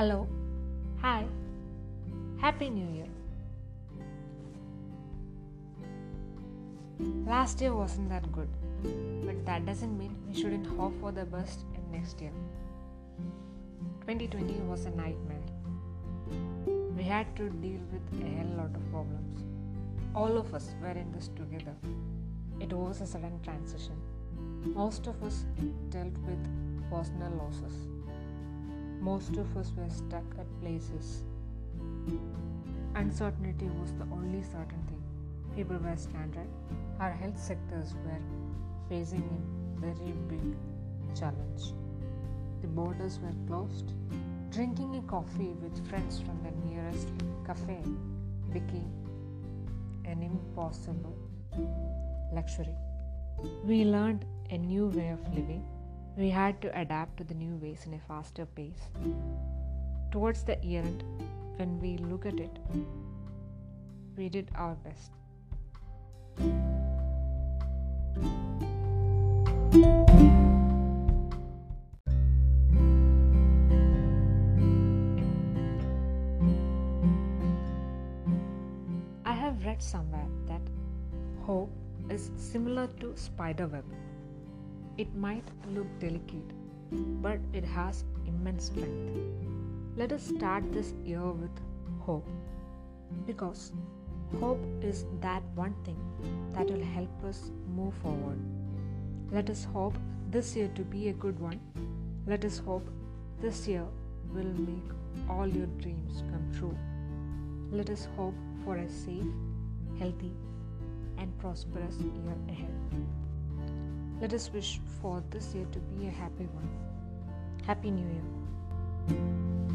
Hello. Hi. Happy New Year. Last year wasn't that good, but that doesn't mean we shouldn't hope for the best in next year. 2020 was a nightmare. We had to deal with a hell lot of problems. All of us were in this together. It was a sudden transition. Most of us dealt with personal losses. Most of us were stuck at places. Uncertainty was the only certain thing. People were stranded. Our health sectors were facing a very big challenge. The borders were closed. Drinking a coffee with friends from the nearest cafe became an impossible luxury. We learned a new way of living. We had to adapt to the new ways in a faster pace. Towards the end, when we look at it, we did our best. I have read somewhere that hope is similar to spider web. It might look delicate, but it has immense strength. Let us start this year with hope because hope is that one thing that will help us move forward. Let us hope this year to be a good one. Let us hope this year will make all your dreams come true. Let us hope for a safe, healthy, and prosperous year ahead. Let us wish for this year to be a happy one. Happy New Year.